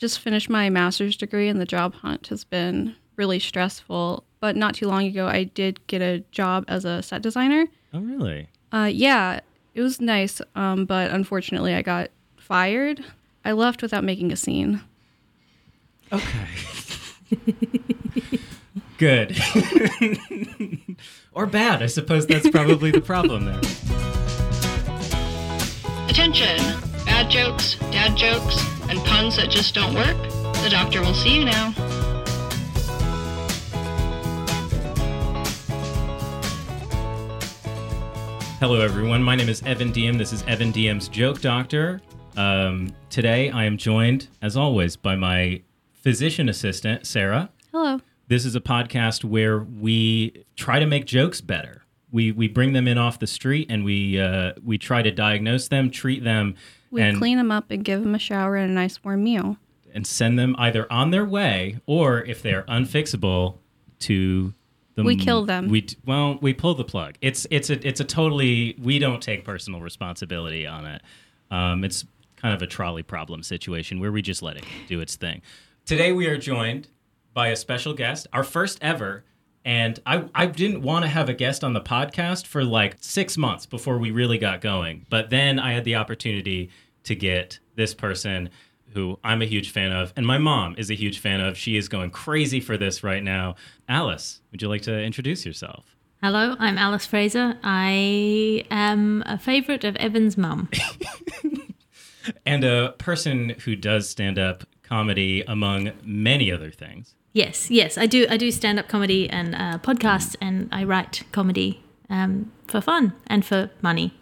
just finished my master's degree, and the job hunt has been really stressful. But not too long ago, I did get a job as a set designer. Oh, really? Uh, yeah, it was nice, um, but unfortunately, I got fired. I left without making a scene. Okay. Good. or bad. I suppose that's probably the problem there. Attention! Bad jokes, dad jokes, and puns that just don't work. The doctor will see you now. Hello, everyone. My name is Evan Diem. This is Evan Diem's Joke Doctor. Um, today, I am joined, as always, by my physician assistant, Sarah. Hello. This is a podcast where we try to make jokes better. We we bring them in off the street and we uh, we try to diagnose them, treat them, We and clean them up and give them a shower and a nice warm meal. and send them either on their way or if they're unfixable to the We kill them. We d- well, we pull the plug. It's it's a it's a totally we don't take personal responsibility on it. Um, it's kind of a trolley problem situation where we just let it do its thing. Today we are joined by a special guest, our first ever. And I, I didn't want to have a guest on the podcast for like six months before we really got going. But then I had the opportunity to get this person who I'm a huge fan of, and my mom is a huge fan of. She is going crazy for this right now. Alice, would you like to introduce yourself? Hello, I'm Alice Fraser. I am a favourite of Evan's mum. And a person who does stand up comedy among many other things. yes, yes, I do. I do stand up comedy and uh, podcasts, and I write comedy um, for fun and for money.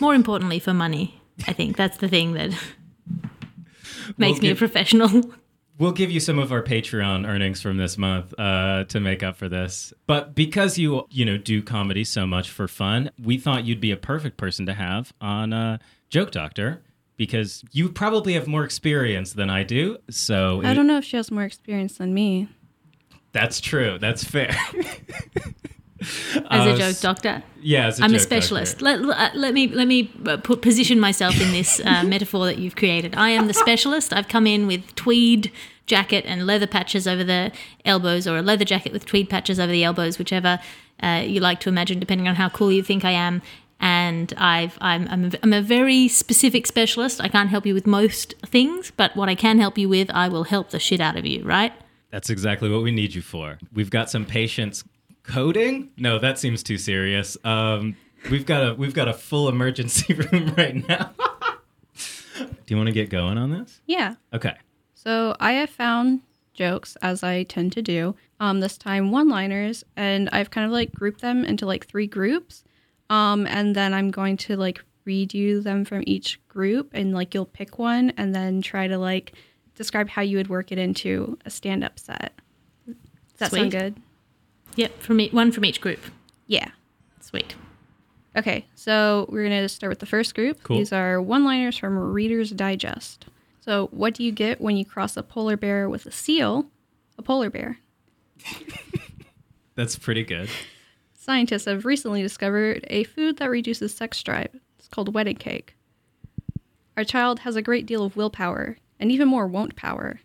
More importantly, for money. I think that's the thing that makes me a professional. We'll give you some of our Patreon earnings from this month uh, to make up for this. But because you, you know, do comedy so much for fun, we thought you'd be a perfect person to have on uh, Joke Doctor because you probably have more experience than I do. So I it- don't know if she has more experience than me. that's true. That's fair. As Uh, a joke doctor, yeah, as a I'm a specialist. doctor. Let, let, let me let me uh, put position myself in this uh, metaphor that you've created. I am the specialist. I've come in with tweed jacket and leather patches over the elbows, or a leather jacket with tweed patches over the elbows, whichever uh, you like to imagine, depending on how cool you think I am. And I've I'm I'm a, I'm a very specific specialist. I can't help you with most things, but what I can help you with, I will help the shit out of you. Right? That's exactly what we need you for. We've got some patients coding. No, that seems too serious. Um, we've got a we've got a full emergency room right now. Do you want to get going on this? Yeah. Okay. So I have found jokes, as I tend to do, um, this time one liners, and I've kind of like grouped them into like three groups. Um, and then I'm going to like read you them from each group, and like you'll pick one and then try to like describe how you would work it into a stand up set. Does that sound good? Yep. From e- one from each group. Yeah. Sweet. Okay, so we're going to start with the first group. Cool. These are one liners from Reader's Digest. So, what do you get when you cross a polar bear with a seal? A polar bear. That's pretty good. Scientists have recently discovered a food that reduces sex drive. It's called wedding cake. Our child has a great deal of willpower and even more won't power.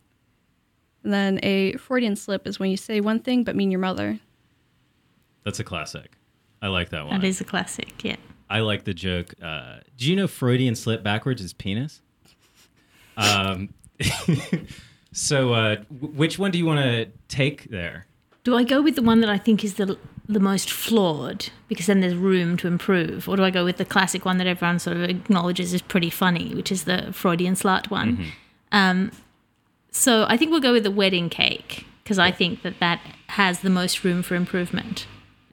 And then a Freudian slip is when you say one thing but mean your mother. That's a classic. I like that one. That is a classic. Yeah. I like the joke. Uh, do you know Freudian slip backwards is penis? Um, so, uh, w- which one do you want to take there? Do I go with the one that I think is the the most flawed because then there's room to improve, or do I go with the classic one that everyone sort of acknowledges is pretty funny, which is the Freudian slut one? Um, so I think we'll go with the wedding cake because I think that that has the most room for improvement.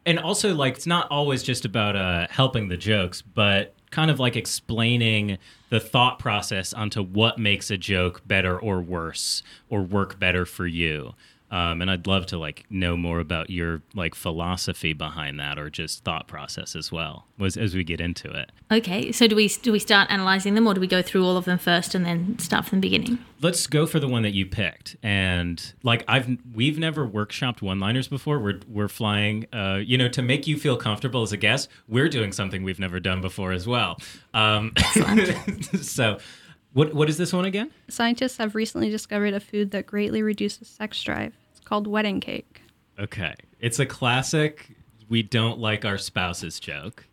And also like it's not always just about uh, helping the jokes but kind of like explaining the thought process onto what makes a joke better or worse or work better for you um, and i'd love to like know more about your like philosophy behind that or just thought process as well was as we get into it. Okay, so do we do we start analyzing them, or do we go through all of them first and then start from the beginning? let's go for the one that you picked. And like i've we've never workshopped one liners before. We're we're flying uh you know to make you feel comfortable as a guest we're doing something we've never done before as well. Um so What what is this one again? Scientists have recently discovered a food that greatly reduces sex drive. It's called wedding cake. Okay. It's a classic we don't like our spouses joke.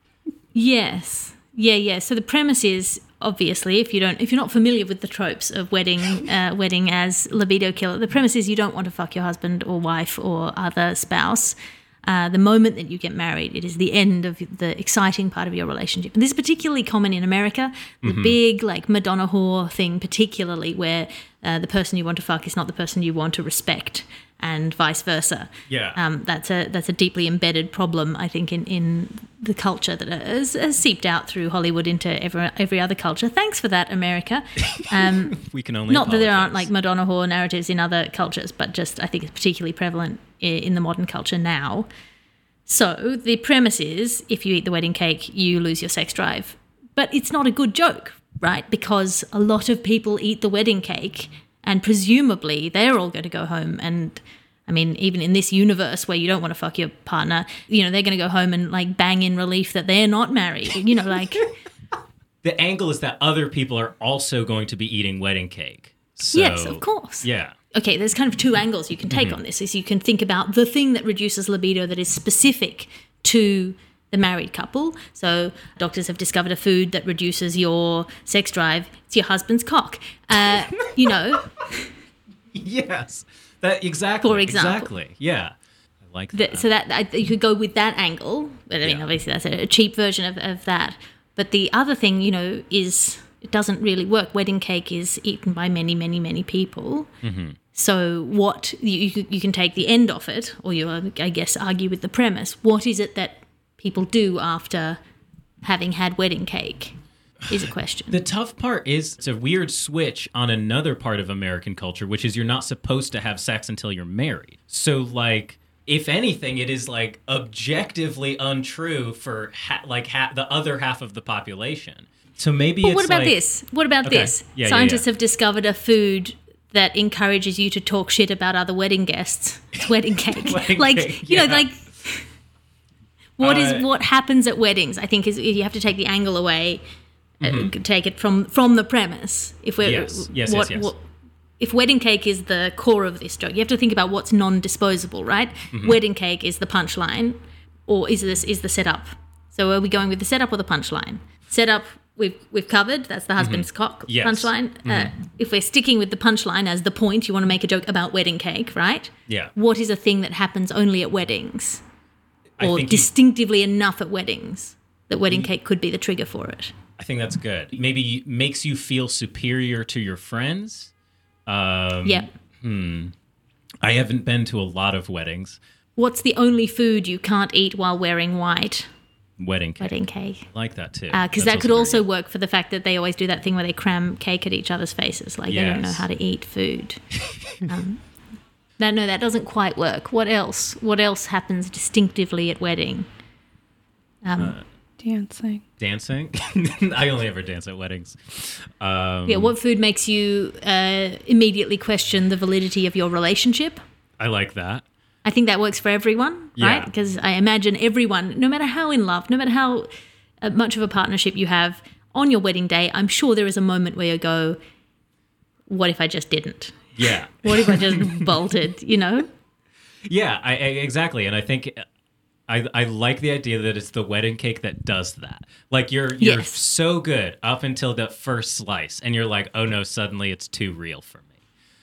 Yes. Yeah, yeah. So the premise is obviously if you don't if you're not familiar with the tropes of wedding uh, wedding as libido killer, the premise is you don't want to fuck your husband or wife or other spouse. Uh, the moment that you get married, it is the end of the exciting part of your relationship. And this is particularly common in America, the big like Madonna whore thing, particularly where uh, the person you want to fuck is not the person you want to respect, and vice versa. Yeah. Um, that's a that's a deeply embedded problem, I think, in, in the culture that has, has seeped out through Hollywood into every every other culture. Thanks for that, America. Um, We can only not that there aren't like Madonna whore narratives in other cultures, but just I think it's particularly prevalent in the modern culture now. So the premise is if you eat the wedding cake, you lose your sex drive. But it's not a good joke, right? Because a lot of people eat the wedding cake and presumably they're all going to go home and I mean, even in this universe where you don't want to fuck your partner, you know, they're going to go home and like bang in relief that they're not married. You know, like the angle is that other people are also going to be eating wedding cake. So, Yes, of course. Yeah. okay, there's kind of two angles you can take mm-hmm. on this. Is you can think about the thing that reduces libido that is specific to the married couple. So doctors have discovered a food that reduces your sex drive. It's your husband's cock. Uh, you know, Yes. That exactly. For example. Exactly. Yeah. I like that. that, so that I, you could go with that angle. But I mean, Yeah. obviously that's a, a cheap version of, of that. But the other thing, you know, is it doesn't really work. Wedding cake is eaten by many, many, many people. So what you, you you can take the end off it, or you I guess argue with the premise. What is it that people do after having had wedding cake? Is a question. The tough part is it's a weird switch on another part of American culture, which is you're not supposed to have sex until you're married. So, like, if anything, it is like objectively untrue for ha- like ha- the other half of the population. So maybe But it's what about like- this? What about Okay. this? Yeah, yeah, Scientists yeah. have discovered a food that encourages you to talk shit about other wedding guests. It's wedding cake. Wedding like cake, you know, like what is Uh, what happens at weddings? I think is you have to take the angle away, uh, take it from from the premise. If we're Mm-hmm. Yes. Yes, what, yes, yes. what if wedding cake is the core of this joke, you have to think about what's non-disposable, right? Mm-hmm. Wedding cake is the punchline, or is this is the setup? So are we going with the setup or the punchline? Setup we've we've covered. That's the husband's cock Mm-hmm. Yes. Mm-hmm. punchline. Uh, if we're sticking with the punchline as the point, you want to make a joke about wedding cake, right? Yeah. What is a thing that happens only at weddings, or think you- distinctively enough at weddings that wedding cake could be the trigger for it? I think that's good. Maybe makes you feel superior to your friends. Um, yeah. I haven't been to a lot of weddings. What's the only food you can't eat while wearing white? Wedding cake. Wedding cake. I like that too. Because That's that could also good. work for the fact that they always do that thing where they cram cake at each other's faces, like they don't know how to eat food. um, that no, that doesn't quite work. What else? What else happens distinctively at wedding? Um, Dancing. dancing. I only ever dance at weddings. Um, yeah, what food makes you uh, immediately question the validity of your relationship? I like that. I think that works for everyone, Yeah. right? Because I imagine everyone, no matter how in love, no matter how uh, much of a partnership you have on your wedding day, I'm sure there is a moment where you go, "What if I just didn't? Yeah. What if I just bolted?" You know? Yeah, I, I exactly, and I think I I like the idea that it's the wedding cake that does that. Like you're you're Yes. so good up until that first slice, and you're like, oh no, suddenly it's too real for me.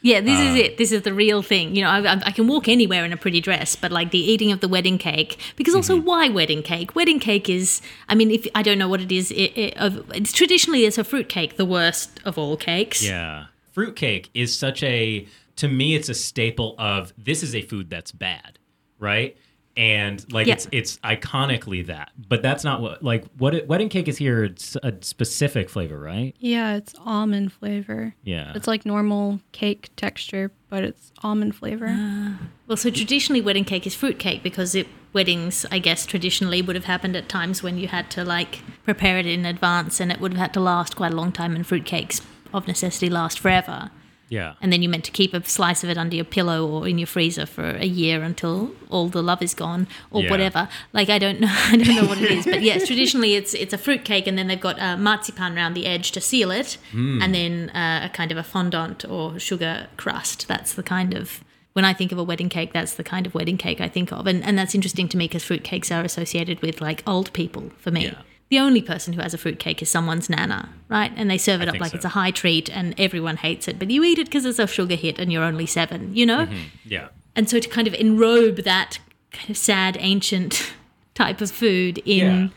Yeah, this Uh. is it. This is the real thing. You know, I, I- I can walk anywhere in a pretty dress, but like the eating of the wedding cake, because also Mm-hmm. why wedding cake? Wedding cake is, I mean, if I don't know what it is, it, it, it's traditionally it's a fruit cake, the worst of all cakes. Yeah, fruitcake is such a to me, it's a staple of this is a food that's bad, right? And like Yeah. it's it's iconically that, but that's not what like what it, wedding cake is here. It's a specific flavor, right? Yeah, it's almond flavor. Yeah, It's like normal cake texture, but it's almond flavor. Ah. Well, so traditionally, wedding cake is fruit cake because it, weddings, I guess, traditionally would have happened at times when you had to like prepare it in advance, and it would have had to last quite a long time. And fruit cakes, of necessity, last forever. Yeah. And then you're meant to keep a slice of it under your pillow or in your freezer for a year until all the love is gone or Yeah. whatever. Like I don't know, I don't know what it is, but yes, traditionally it's it's a fruit cake, and then they've got uh, marzipan around the edge to seal it, Hmm. and then uh, a kind of a fondant or sugar crust. That's the kind of when I think of a wedding cake, that's the kind of wedding cake I think of, and and that's interesting to me because fruit cakes are associated with like old people for me. Yeah. The only person who has a fruit cake is someone's nana, right? And they serve it I up like so. it's a high treat, and everyone hates it, but you eat it because it's a sugar hit, and you're only seven, you know. Yeah. And so to kind of enrobe that kind of sad ancient type of food in Yeah.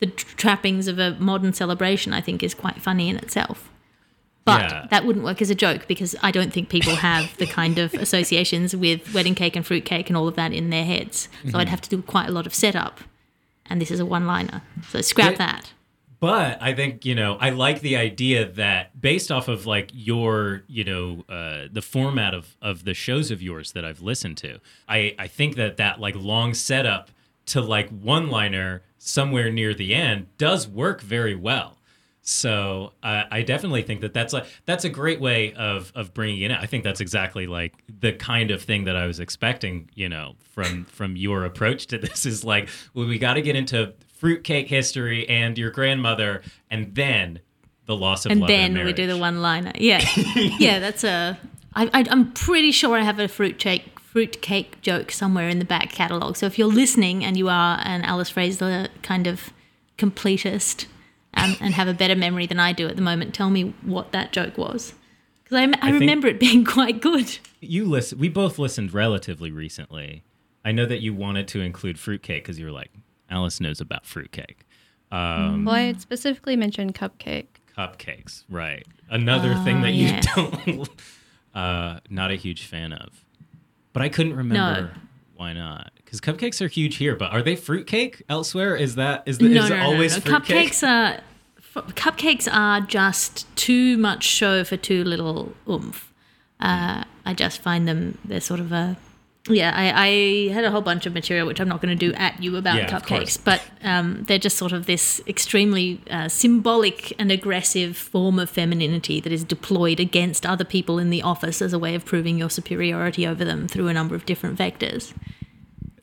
the trappings of a modern celebration, I think is quite funny in itself. But Yeah. that wouldn't work as a joke because I don't think people have the kind of associations with wedding cake and fruit cake and all of that in their heads. So Mm-hmm. I'd have to do quite a lot of setup. And this is a one liner. So scrap that. But I think you know I like the idea that based off of like your you know uh, the format of of the shows of yours that I've listened to, I I think that that like long setup to like one liner somewhere near the end does work very well. So uh, I definitely think that that's like that's a great way of of bringing it in. I think that's exactly like the kind of thing that I was expecting. You know, from from your approach to this is like, well, we got to get into fruitcake history and your grandmother, and then the loss of and then and we do the one liner. Yeah, yeah, that's a. I, I, I'm pretty sure I have a fruit cake fruit cake joke somewhere in the back catalogue. So if you're listening and you are an Alice Fraser kind of completist um, and have a better memory than I do at the moment, tell me what that joke was because I, I, think- remember it being quite good. You listen. We both listened relatively recently. I know that you wanted to include fruitcake because you were like, Alice knows about fruitcake. Um, Well, I had specifically mentioned cupcake. cupcakes, right? Another thing that you don't, uh, not a huge fan of. But I couldn't remember why not. Because cupcakes are huge here, but are they fruitcake elsewhere? Is that is the, no, is no, it no, always no. fruitcake? Cupcakes are f- cupcakes are just too much show for too little oomph. Uh, I just find them they're sort of a yeah. I, I had a whole bunch of material which I'm not going to do at you about Yeah, cupcakes, but um, they're just sort of this extremely uh, symbolic and aggressive form of femininity that is deployed against other people in the office as a way of proving your superiority over them through a number of different vectors.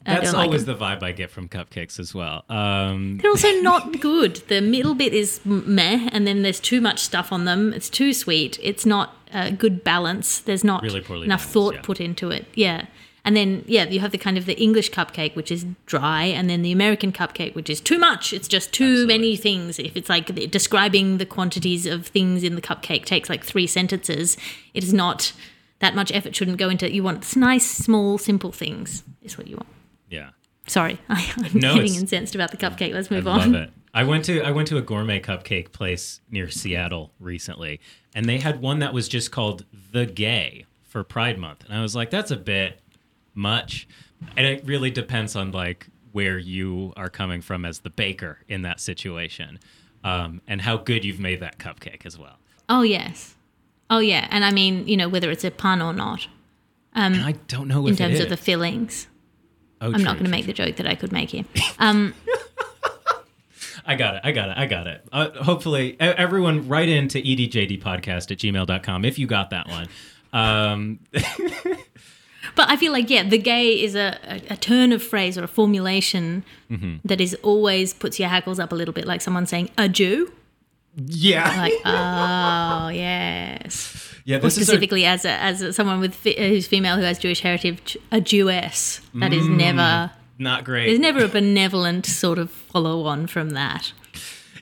That's like always them. the vibe I get from cupcakes as well. Um, They're also not good. The middle bit is meh, and then there's too much stuff on them. It's too sweet. It's not a good balance. There's not Really enough balanced, thought yeah. put into it. Yeah. And then, yeah, you have the kind of the English cupcake, which is dry, and then the American cupcake, which is too much. It's just too Absolutely. many things. If it's like describing the quantities of things in the cupcake takes like three sentences, it is not that much effort. Shouldn't go into. it. You want nice, small, simple things. Is what you want. Yeah. Sorry, I, I'm No, getting incensed about the cupcake. Let's I move love on. it. I went to I went to a gourmet cupcake place near Seattle recently, and they had one that was just called the Gay for Pride Month, and I was like, that's a bit much, and it really depends on like where you are coming from as the baker in that situation, um, and how good you've made that cupcake as well. Oh yes. Oh yeah, and I mean, you know, whether it's a pun or not, And I don't know Um, in terms of the fillings. Oh, I'm true, not going to make the joke that I could make here. Um, I got it. I got it. I got it. Uh, hopefully, everyone write into E edjdpodcast at gmail.com if you got that one. Um, but I feel like yeah, the gay is a, a, a turn of phrase or a formulation Mm-hmm. that is always puts your hackles up a little bit, like someone saying a Jew. yeah. Like oh yes, yeah. or This is a, specifically as a, as a, someone with who's female who has Jewish heritage, a Jewess. That Mm. is never. not great. There's never a benevolent sort of follow on from that.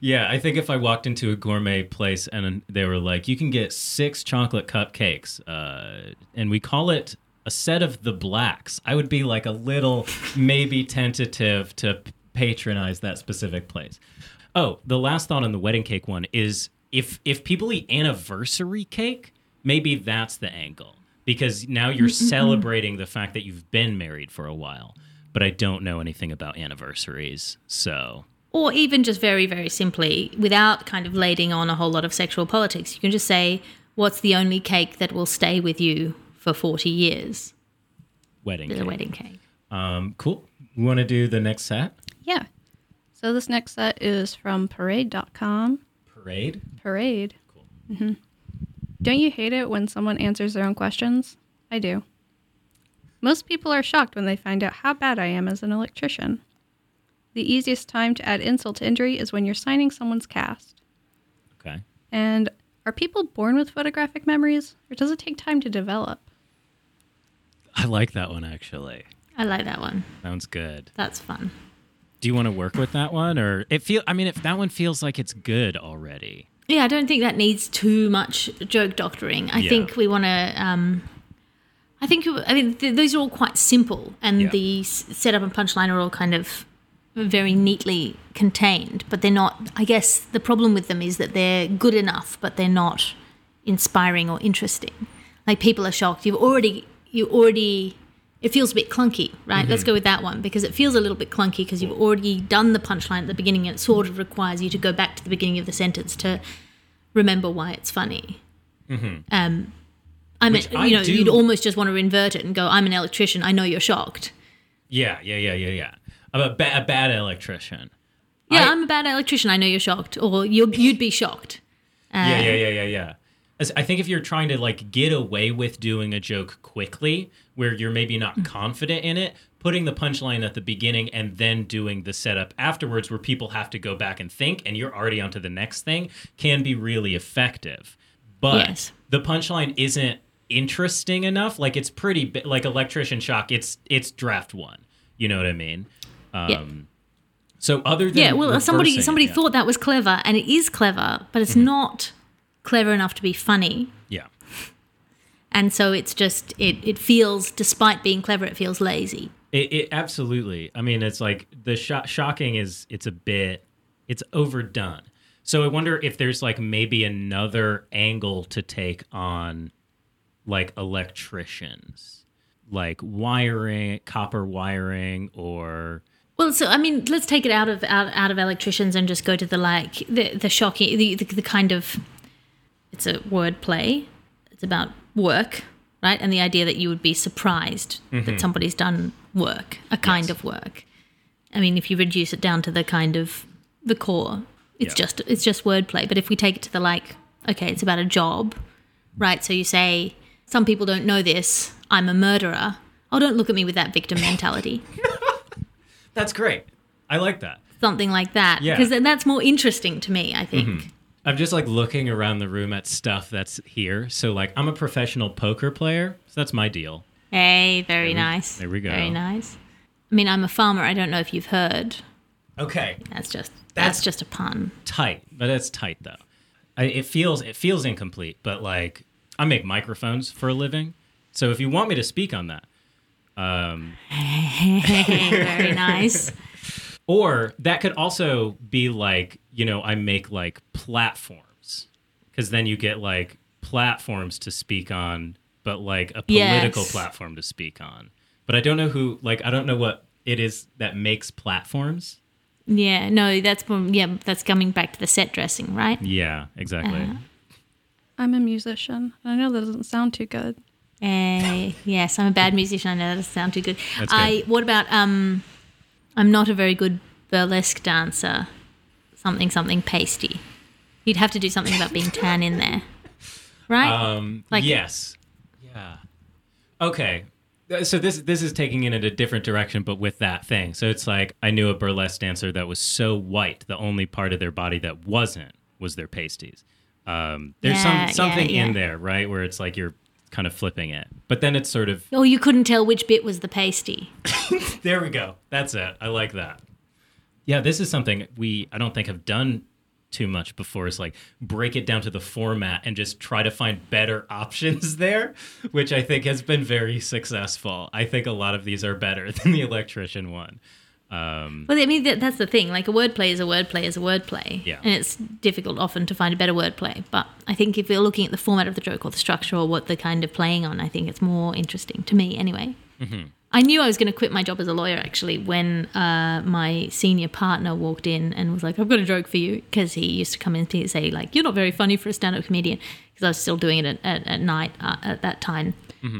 Yeah, I think if I walked into a gourmet place and they were like, "You can get six chocolate cupcakes," uh, and we call it a set of the blacks, I would be like a little maybe tentative to patronize that specific place. Oh, the last thought on the wedding cake one is if if people eat anniversary cake, maybe that's the angle because now you're celebrating the fact that you've been married for a while. But I don't know anything about anniversaries, so or even just very very simply without kind of lading on a whole lot of sexual politics you can just say what's the only cake that will stay with you for 40 years wedding the cake. wedding cake Um, cool. We want to do the next set? Yeah. So this next set is from parade.com. Parade. Parade. Don't you hate it when someone answers their own questions? I do. Most people are shocked when they find out how bad I am as an electrician. The easiest time to add insult to injury is when you're signing someone's cast. Okay. And are people born with photographic memories, or does it take time to develop? I like that one actually. I like that one. Sounds good. That's fun. Do you want to work with that one, or it feel? I mean, if that one feels like it's good already. Yeah, I don't think that needs too much joke doctoring. I Yeah. think we want to. Um, I think I mean th- those are all quite simple, and Yeah. the s- setup and punchline are all kind of very neatly contained. But they're not. I guess the problem with them is that they're good enough, but they're not inspiring or interesting. Like people are shocked. You've already you already. It feels a bit clunky, right? Let's mm-hmm. go with that one because it feels a little bit clunky because you've already done the punchline at the beginning and it sort of requires you to go back to the beginning of the sentence to remember why it's funny. Mm-hmm. Um, I mean, you know, do- you'd almost just want to invert it and go, "I'm an electrician. I know you're shocked." Yeah, yeah, yeah, yeah, yeah. I'm a, ba- a bad electrician. Yeah, I- am a bad electrician. I know you're shocked, or you you'd be shocked. yeah, yeah, um, yeah, yeah, yeah. I think if you're trying to like get away with doing a joke quickly, where you're maybe not confident in it, putting the punchline at the beginning and then doing the setup afterwards, where people have to go back and think, and you're already onto the next thing, can be really effective. But Yes. the punchline isn't interesting enough. Like it's pretty like electrician shock. It's it's draft one. You know what I mean? Um, Yeah. So other than Yeah, well, somebody somebody yeah. Mm-hmm. thought that was clever, and it is clever, but it's not clever enough to be funny. yeah. And so it's just it it feels, despite being clever, it feels lazy. It, it absolutely. I mean, it's like the sho- shocking is it's a bit it's overdone. So I wonder if there's like maybe another angle to take on like electricians, like wiring, copper wiring, or Well, so I mean, let's take it out of out, out of electricians and just go to the like the the shocking the, the, the kind of it's a word play. It's about work, right? And the idea that you would be surprised that mm-hmm. somebody's done work, a kind Yes. of work. I mean, if you reduce it down to the kind of the core, it's Yeah. just it's just wordplay. But if we take it to the like, okay, it's about a job, right? So you say some people don't know this. I'm a murderer. Oh, don't look at me with that victim mentality. that's great. I like that. something like that Yeah. because that's more interesting to me i think mm-hmm. I'm just like looking around the room at stuff that's here. So like I'm a professional poker player, so that's my deal. hey very we- nice there we go. very nice i mean i'm a farmer i don't know if you've heard Okay, that's just That's- that's just a pun tight, but it's tight though. I, it feels it feels incomplete, but like I make microphones for a living, so if you want me to speak on that, um, very nice or that could also be like you know I make like platforms because then you get like platforms to speak on, but like a political Yes. platform to speak on. But I don't know who like I don't know what it is that makes platforms. yeah no that's from- yeah that's coming back to the set dressing right Yeah, exactly. Uh-huh. I'm a musician. I know that doesn't sound too good. Eh, yes i'm a bad musician i know that doesn't sound too good That's good. i what about um i'm not a very good burlesque dancer something something pasty you'd have to do something about being tan in there right Um, Like- yes. Yeah. Okay. So this this is taking it in a different direction, but with that thing. So it's like I knew a burlesque dancer that was so white, the only part of their body that wasn't was their pasties. Um, there's Yeah, some yeah, something in there, right, where it's like you're kind of flipping it, but then it's sort of Oh, you couldn't tell which bit was the pasty. there we go. That's it. I like that. Yeah, this is something we I don't think have done too much before is like break it down to the format and just try to find better options there, which I think has been very successful. I think a lot of these are better than the electrician one. Um, Well, I mean, that, that's the thing. Like, a wordplay is a wordplay is a wordplay. Yeah. And it's difficult often to find a better wordplay. But I think if you're looking at the format of the joke or the structure or what they're kind of playing on, I think it's more interesting to me anyway. I knew I was going to quit my job as a lawyer actually when uh, my senior partner walked in and was like, I've got a joke for you. Because he used to come in and say, like, you're not very funny for a stand up comedian. Because I was still doing it at, at, at night uh, at that time.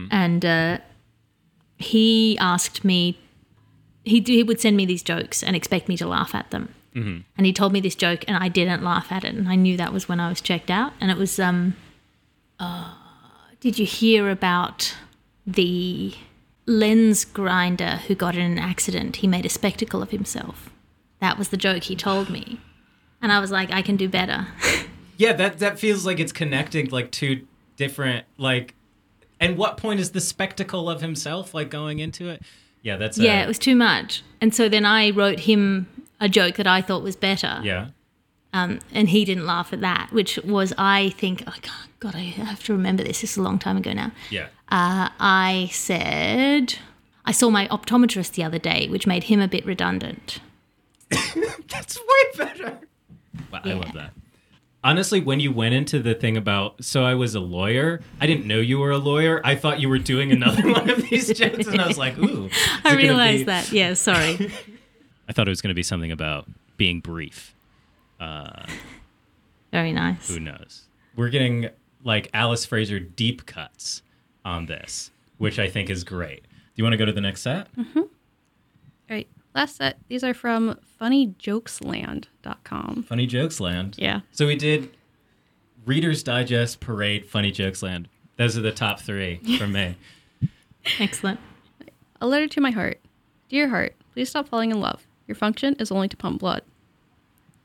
And uh, he asked me he, he would send me these jokes and expect me to laugh at them. Mm-hmm. And he told me this joke, and I didn't laugh at it, and I knew that was when I was checked out. And it was um, Did you hear about the lens grinder who got in an accident? He made a spectacle of himself. That was the joke he told me. And I was like, I can do better. Yeah, that that feels like it's connecting like two different like. And what point is the spectacle of himself like going into it? Yeah, that's a- yeah, it was too much. And so then I wrote him a joke that I thought was better. yeah. Um, and he didn't laugh at that, which was, I think, oh God, I have to remember this. This is a long time ago now. Yeah. Uh, I said, I saw my optometrist the other day, which made him a bit redundant. That's way better. Wow, I love that. Honestly, when you went into the thing about, so I was a lawyer, I didn't know you were a lawyer. I thought you were doing another one of these jokes, and I was like, ooh. I realized be- that. Yeah, sorry. I thought it was going to be something about being brief. Uh, Very nice. Who knows? We're getting like Alice Fraser deep cuts on this, which I think is great. Do you want to go to the next set? Right. Last set. These are from funnyjokesland.com. Funny Jokes Land. Yeah. So we did Reader's Digest, Parade, Funny Jokes Land. Those are the top three for me. Excellent. A letter to my heart. Dear heart, please stop falling in love. Your function is only to pump blood.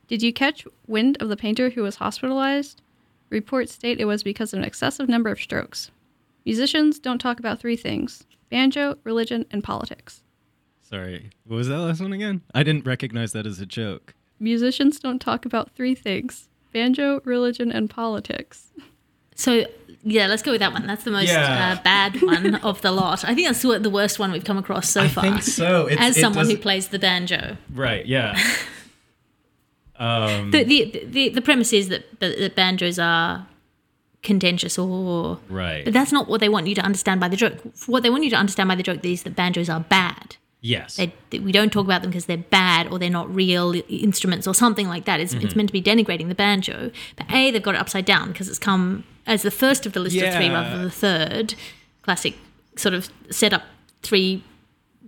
Did you catch wind of the painter who was hospitalized? Reports state it was because of an excessive number of strokes. Musicians don't talk about three things banjo, religion, and politics. Sorry. What was that last one again? I didn't recognize that as a joke. Musicians don't talk about three things banjo, religion, and politics. So, yeah, let's go with that one. That's the most Yeah. uh, bad one of the lot. I think that's what- the worst one we've come across so I far. think so. It's, As someone who doesn't- plays the banjo. Right, yeah. um, The, the, the, the premise is that, that, that banjos are contentious or right. But that's not what they want you to understand by the joke. What they want you to understand by the joke is that banjos are bad. Yes. They, we don't talk about them because they're bad or they're not real instruments or something like that. It's, Mm-hmm. it's meant to be denigrating the banjo. But A, they've got it upside down because it's come as the first of the list of three rather than the third. Classic sort of set up three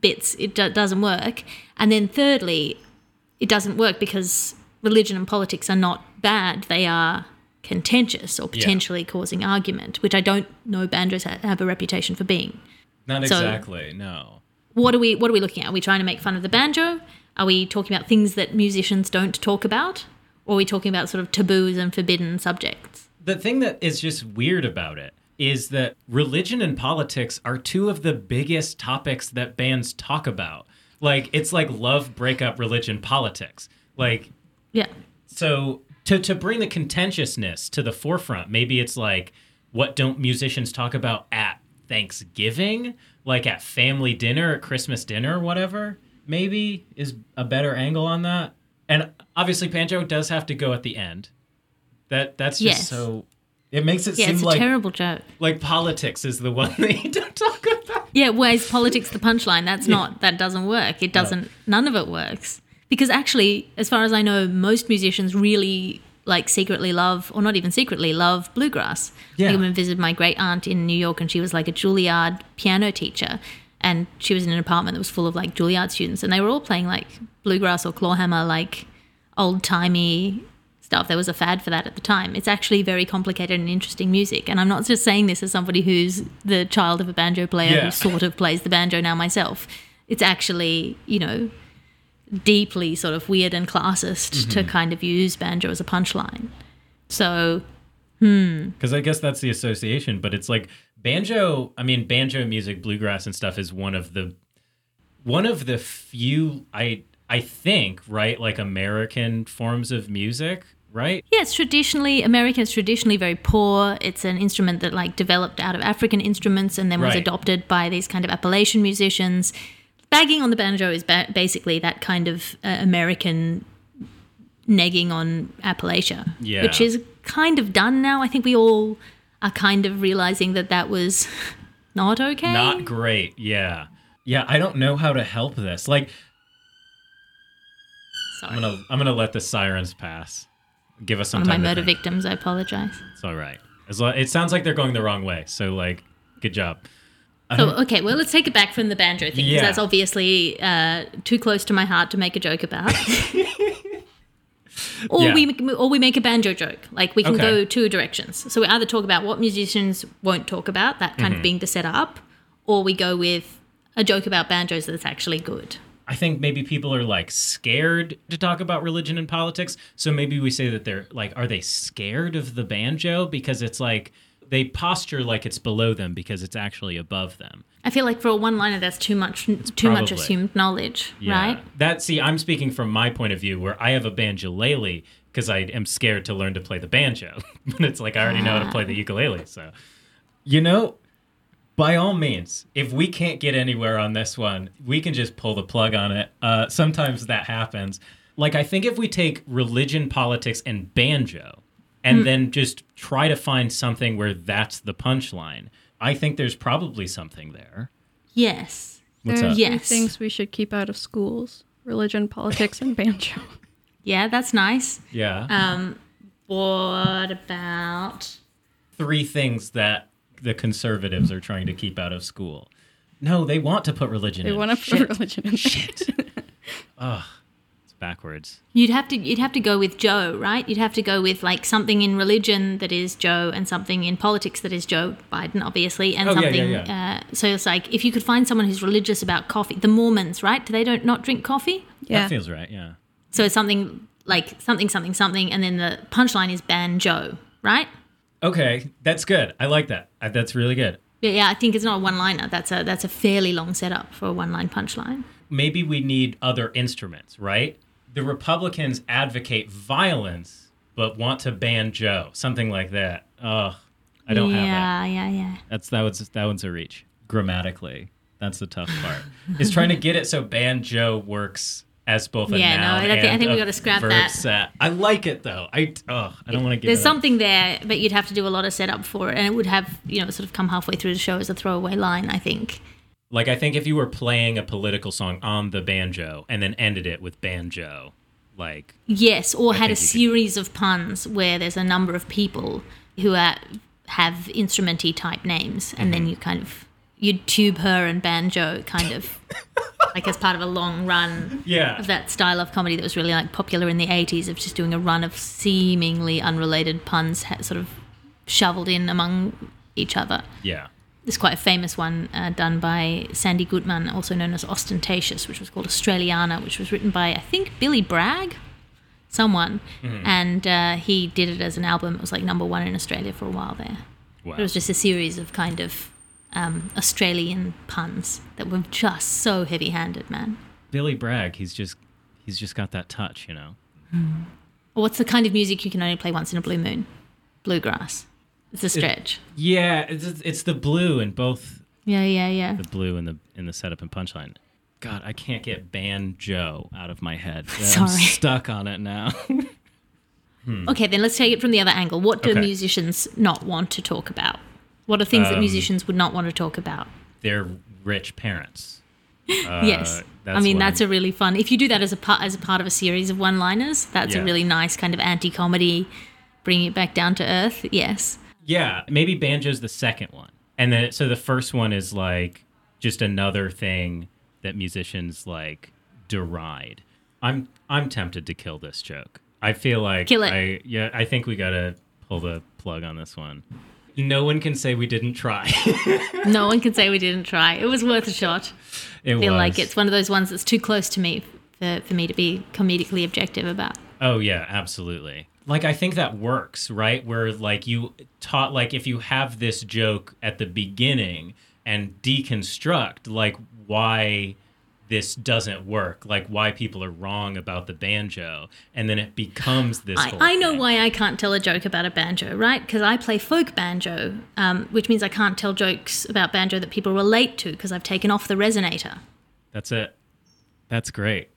bits. It do- doesn't work. And then thirdly, it doesn't work because religion and politics are not bad. They are contentious or potentially causing argument, which I don't know banjos ha- have a reputation for being Not so- exactly, no. What are we what are we looking at? Are we trying to make fun of the banjo? Are we talking about things that musicians don't talk about? Or are we talking about sort of taboos and forbidden subjects? The thing that is just weird about it is that religion and politics are two of the biggest topics that bands talk about. Like it's like love, breakup, religion, politics. Like Yeah. so to to bring the contentiousness to the forefront, maybe it's like what don't musicians talk about at Thanksgiving, like at family dinner, at Christmas dinner, whatever. Maybe is a better angle on that. And obviously, banjo does have to go at the end. That that's just Yes. so. It makes it Yeah, seem it's a like terrible joke. like politics is the one that you don't talk about. Yeah, whereas politics the punchline, that's not that doesn't work. It doesn't none of it works. Because actually, as far as I know, most musicians really like secretly love or not even secretly love bluegrass. Yeah. I went and visited my great aunt in New York and she was like a Juilliard piano teacher and she was in an apartment that was full of like Juilliard students and they were all playing like bluegrass or clawhammer like old timey stuff. There was a fad for that at the time. It's actually very complicated and interesting music. And I'm not just saying this as somebody who's the child of a banjo player Yeah. who sort of plays the banjo now myself. It's actually, you know, deeply sort of weird and classist to mm-hmm. kind of use banjo as a punchline. So, hmm. Because I guess that's the association, but it's like banjo. I mean, banjo music, bluegrass, and stuff is one of the one of the few I I think right like American forms of music, right? yeah, it's traditionally, American is traditionally very poor. It's an instrument that like developed out of African instruments and then was Right. adopted by these kind of Appalachian musicians. Bagging on the banjo is ba- basically that kind of uh, American negging on Appalachia, Yeah. which is kind of done now. I think we all are kind of realizing that that was not okay. Not great. Yeah, yeah. I don't know how to help this. Like Sorry. I'm gonna I'm gonna let the sirens pass. Give us some One of my to murder victims, I apologize. It's all right. As it sounds like they're going the wrong way. So like, good job. So, okay, well, let's take it back from the banjo thing, 'cause Yeah. that's obviously uh, too close to my heart to make a joke about. Or Yeah. we or we make a banjo joke. Like we can Okay. go two directions. So we either talk about what musicians won't talk about, that Mm-hmm. kind of being the setup, or we go with a joke about banjos that's actually good. I think maybe people are like scared to talk about religion and politics. So maybe we say that they're like, are they scared of the banjo? Because it's like they posture like it's below them because it's actually above them. I feel like for a one-liner, that's too much too much assumed knowledge, right? That see, I'm speaking from my point of view where I have a banjo banjolele because I am scared to learn to play the banjo. but it's like I already know how to play the ukulele. So, you know, by all means, if we can't get anywhere on this one, we can just pull the plug on it. Uh, sometimes that happens. Like I think if we take religion, politics, and banjo, and then just try to find something where that's the punchline, I think there's probably something there. Yes. What's there are up? three Yes. things we should keep out of schools: religion, politics, and banjo. Yeah, that's nice. Yeah. Um, what about three things that the conservatives are trying to keep out of school. No, they want to put religion They in. want to Shit. put religion in. Shit. Ugh. It's backwards. You'd have to you'd have to go with Joe, right? You'd have to go with like something in religion that is Joe and something in politics that is Joe Biden, obviously, and Oh, yeah, something. yeah, Uh, so it's like if you could find someone who's religious about coffee, the Mormons, right? Do they don't not drink coffee? Yeah, That feels right, yeah. So it's something like something something something, and then the punchline is ban Joe, right? Okay, that's good. I like that. Uh, That's really good. Yeah, yeah. I think it's not a one liner. That's a that's a fairly long setup for a one line punchline. Maybe we need other instruments, right? The Republicans advocate violence but want to ban Joe. Something like that. Ugh. I don't have that. yeah, yeah, yeah. That's that was that one's a reach. Grammatically. That's the tough part. is trying to get it so ban Joe works as both a Yeah, no, noun I think- I and think we a gotta scrap that. set. I like it though. I oh, I don't want to give There's it up. something there, but you'd have to do a lot of setup for it, and it would have you know sort of come halfway through the show as a throwaway line. I think. Like I think if you were playing a political song on the banjo and then ended it with banjo, like Yes, or had a you could- series of puns where there's a number of people who are, have instrumenty type names, and Mm-hmm. then you kind of you'd tube her and banjo kind of like as part of a long run yeah, of that style of comedy that was really like popular in the 80s of just doing a run of seemingly unrelated puns ha- sort of shoveled in among each other. yeah. There's quite a famous one uh, done by Sandy Gutman, also known as Austen Tayshus, which was called Australiana, which was written by, I think, Billy Bragg, someone. And uh, he did it as an album. It was like number one in Australia for a while there. Wow. It was just a series of kind of um, Australian puns that were just so heavy handed, man. Billy Bragg, he's just he's just got that touch, you know. Or what's the kind of music you can only play once in a blue moon? Bluegrass. It's a stretch. Yeah, it's it's the blue in both yeah, yeah, yeah. the blue in the in the setup and punchline. God, I can't get banjo out of my head. I'm Sorry. stuck on it now. Okay, then let's take it from the other angle. What do Okay. musicians not want to talk about? What are things that Um, musicians would not want to talk about? They're rich parents. Uh, yes, I mean that's I'm- a really fun. If you do that as a part as a part of a series of one-liners, that's Yeah. a really nice kind of anti-comedy, bringing it back down to earth. Yes, Yeah, maybe banjo's the second one, and then so the first one is like just another thing that musicians like deride. I'm I'm tempted to kill this joke. I feel like Kill it. I yeah, I think we gotta pull the plug on this one. No one can say we didn't try. no one can say we didn't try. It was worth a shot. it I feel was. like it's one of those ones that's too close to me for, for me to be comedically objective about. Oh yeah, absolutely. Like I think that works, right? Where like you taught like if you have this joke at the beginning and deconstruct like why this doesn't work, like why people are wrong about the banjo, and then it becomes this. I, whole I know why I can't tell a joke about a banjo, right? Because I play folk banjo, um, which means I can't tell jokes about banjo that people relate to because I've taken off the resonator. That's it. That's great.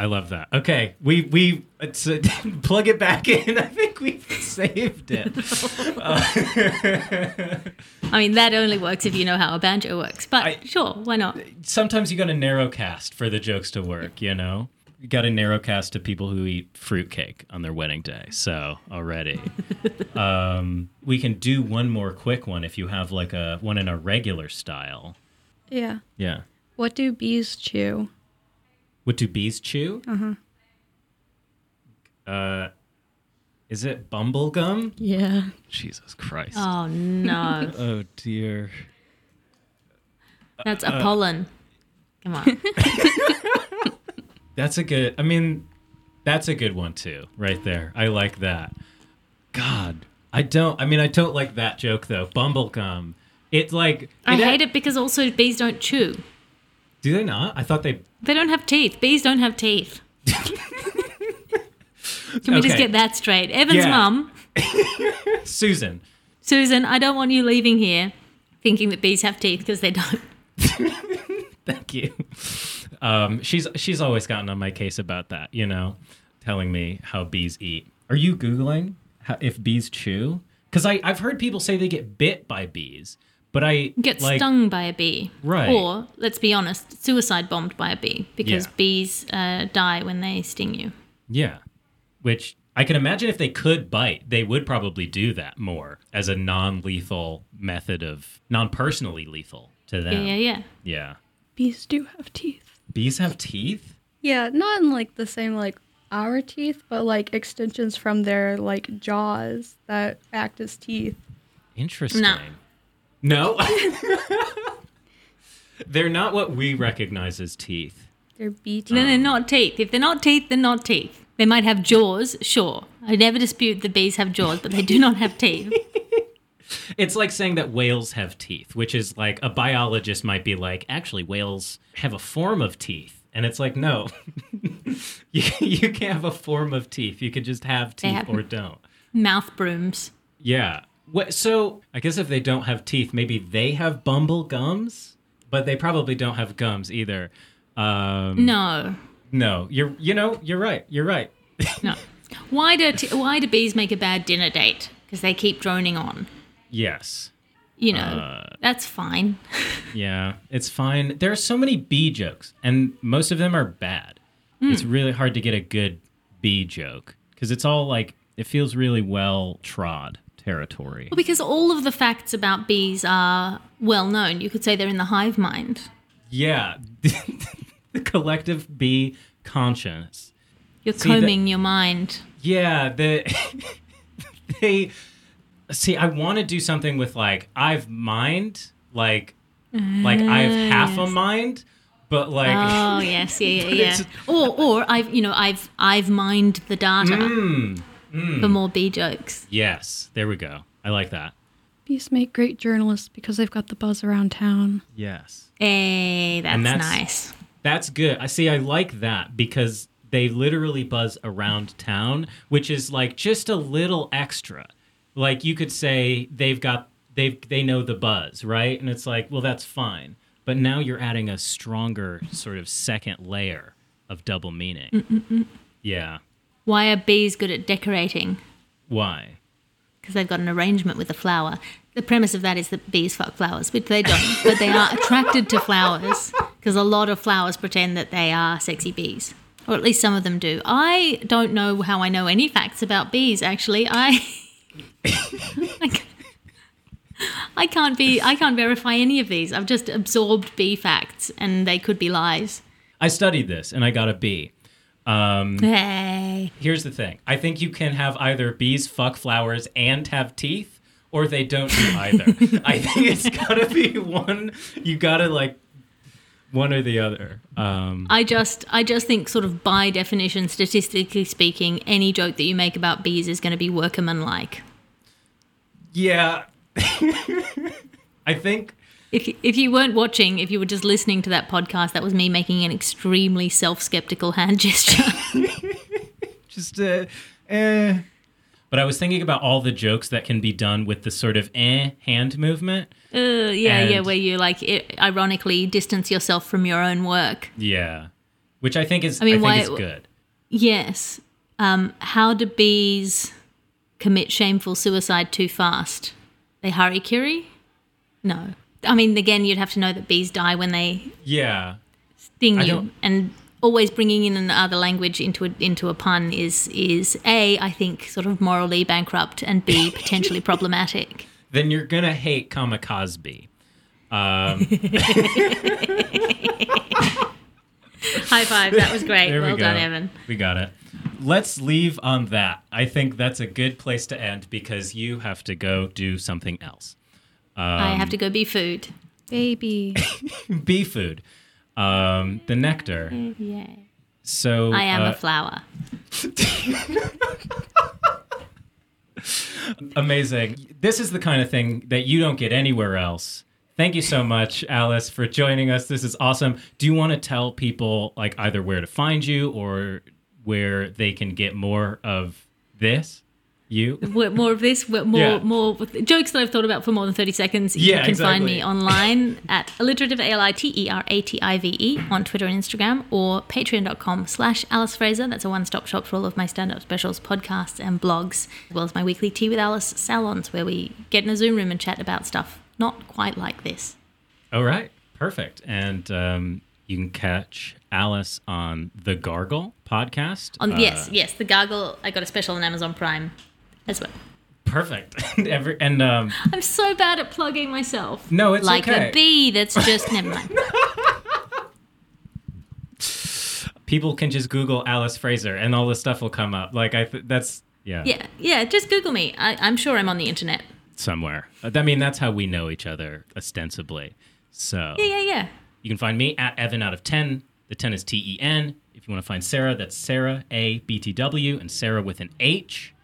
I love that. Okay, we we it's, uh, plug it back in. I think we've saved it. I mean, that only works if you know how a banjo works. But I- sure, why not? sometimes you got to narrowcast for the jokes to work, you know? You got to narrowcast to people who eat fruitcake on their wedding day. So, already. um, we can do one more quick one if you have like a one in a regular style. Yeah. Yeah. What do bees chew? What do bees chew? Uh-huh. Uh Is it bumblegum? Yeah. Jesus Christ. Oh no, Oh dear. that's Uh, a pollen. Come on. That's a good. I mean, that's a good one too, right there. I like that. God, I don't. I mean, I don't like that joke though. Bumblegum. It's like I hate it because also bees don't chew. Do they not? I thought they. They don't have teeth. Bees don't have teeth. Can we just get that straight? Evan's Yeah. mum, Susan. Susan, I don't want you leaving here thinking that bees have teeth because they don't. Thank you. Um, she's she's always gotten on my case about that. You know, telling me how bees eat. Are you googling how, if bees chew? Because I I've heard people say they get bit by bees, but I Get like, stung by a bee. Right. Or, let's be honest, suicide bombed by a bee because Yeah. bees uh, die when they sting you. Yeah. Which I can imagine if they could bite, they would probably do that more as a non lethal method of non personally lethal to them. Yeah, yeah, yeah. Yeah. Bees do have teeth. Bees have teeth? Yeah, not in like the same like our teeth, but like extensions from their like jaws that act as teeth. Interesting. No. No? They're not what we recognize as teeth. They're bee No, they're not teeth. If they're not teeth, they're not teeth. They might have jaws, sure. I never dispute that bees have jaws, but they do not have teeth. It's like saying that whales have teeth, which is like a biologist might be like, actually, whales have a form of teeth. And it's like, no, you, you can't have a form of teeth. You could just have teeth have- or don't. Mouth brooms. Yeah. What, so I guess if they don't have teeth, maybe they have bumble gums, but they probably don't have gums either. Um, No, no, you're you know you're right. You're right. no. Why do t- why do bees make a bad dinner date? Because they keep droning on. Yes. You know, Uh, that's fine. Yeah, it's fine. There are so many bee jokes, and most of them are bad. It's really hard to get a good bee joke because it's all like it feels really well trod territory. Well, because all of the facts about bees are well known. You could say they're in the hive mind. Yeah, the collective bee conscience. You're See, combing your mind. Yeah, the they see. I want to do something with like I've mind, like like I've half a mind, but like Oh yes, yeah, yeah, yeah. Or, or I've, you know, I've, I've mined the data Mm, for more bee jokes. yes, there we go. I like that. Bees make great journalists because they've got the buzz around town. Yes. Hey, that's, And that's- nice. That's good. I see. I like that because they literally buzz around town, which is like just a little extra. Like you could say they've got they they know the buzz, right? And it's like, well, that's fine. But now you're adding a stronger sort of second layer of double meaning. Yeah. Why are bees good at decorating? Why? Because they've got an arrangement with the flower. The premise of that is that bees fuck flowers, which they don't, but they are attracted to flowers because a lot of flowers pretend that they are sexy bees, or at least some of them do. I don't know how I know any facts about bees. Actually, I. I I can't be. I can't verify any of these. I've just absorbed bee facts, and they could be lies. I studied this and I got a B. Um, Hey, here's the thing. I think you can have either bees fuck flowers and have teeth, or they don't do either. I think it's gotta be one. You gotta like one or the other. Um, I just, I just think, sort of by definition, statistically speaking, any joke that you make about bees is going to be workerman-like. yeah. I think If if you weren't watching, if you were just listening to that podcast, that was me making an extremely self-skeptical hand gesture. just uh, eh. But I was thinking about all the jokes that can be done with the sort of eh hand movement. uh, yeah, yeah, where you like i ironically distance yourself from your own work. Yeah, which I think is I, mean, think why- is good. Yes. Um, how do bees commit shameful suicide too fast? They hurry Curie? No. I mean, again, you'd have to know that bees die when they Yeah, sting I you, and always bringing in another language into a, into a pun is is a I think sort of morally bankrupt, and b potentially problematic. then you're gonna hate kamikaze. Um, High five! That was great. Well go. done, Evan. We got it. let's leave on that. I think that's a good place to end because you have to go do something else. I have to go be food. Baby. Bee food, um, the nectar. Yeah. So I am uh, a flower. amazing. This is the kind of thing that you don't get anywhere else. Thank you so much, Alice, for joining us. This is awesome. Do you want to tell people like either where to find you or where they can get more of this? You? What- more of this, what- more Yeah. more jokes that I've thought about for more than 30 seconds. You Yeah, can find me online at alliterative, A-L-I-T-E-R-A-T-I-V-E E on Twitter and Instagram or patreon.com slash Alice Fraser. That's a one-stop shop for all of my stand-up specials, podcasts and blogs, as well as my weekly Tea with Alice salons where we get in a Zoom room and chat about stuff not quite like this. All right. Perfect. And um, you can catch Alice on the Gargle podcast. On Uh, Yes, yes, The Gargle, I got a special on Amazon Prime as well. Perfect. and every, and um, I'm so bad at plugging myself. No, it's like okay. a bee that's just never mind. people can just Google Alice Fraser and all this stuff will come up. Like I, th- that's yeah, Yeah, yeah. Just Google me. I, I'm sure I'm on the internet. somewhere. I mean, that's how we know each other ostensibly. So Yeah, yeah, yeah. you can find me at Evan out of ten. The ten is T E N. If you want to find Sarah, that's Sarah A B T W and Sarah with an H.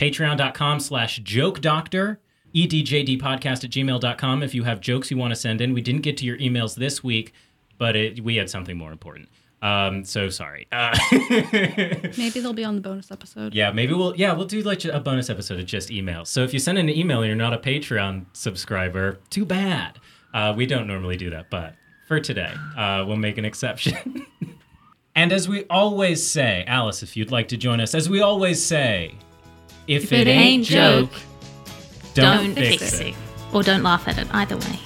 Patreon.com slash joke doctor. Edjdpodcast at gmail.com if you have jokes you want to send in. We didn't get to your emails this week, but it, we had something more important. Um, so sorry. Uh, Maybe they'll be on the bonus episode. Yeah, maybe we'll yeah we'll do like a bonus episode of just emails. So if you send an email and you're not a Patreon subscriber, too bad. Uh, we don't normally do that, but for today, uh, we'll make an exception. and as we always say, Alice, if you'd like to join us, as we always say, if, it ain't joke, don't, Don't, fix, it. Or don't laugh at it, either way.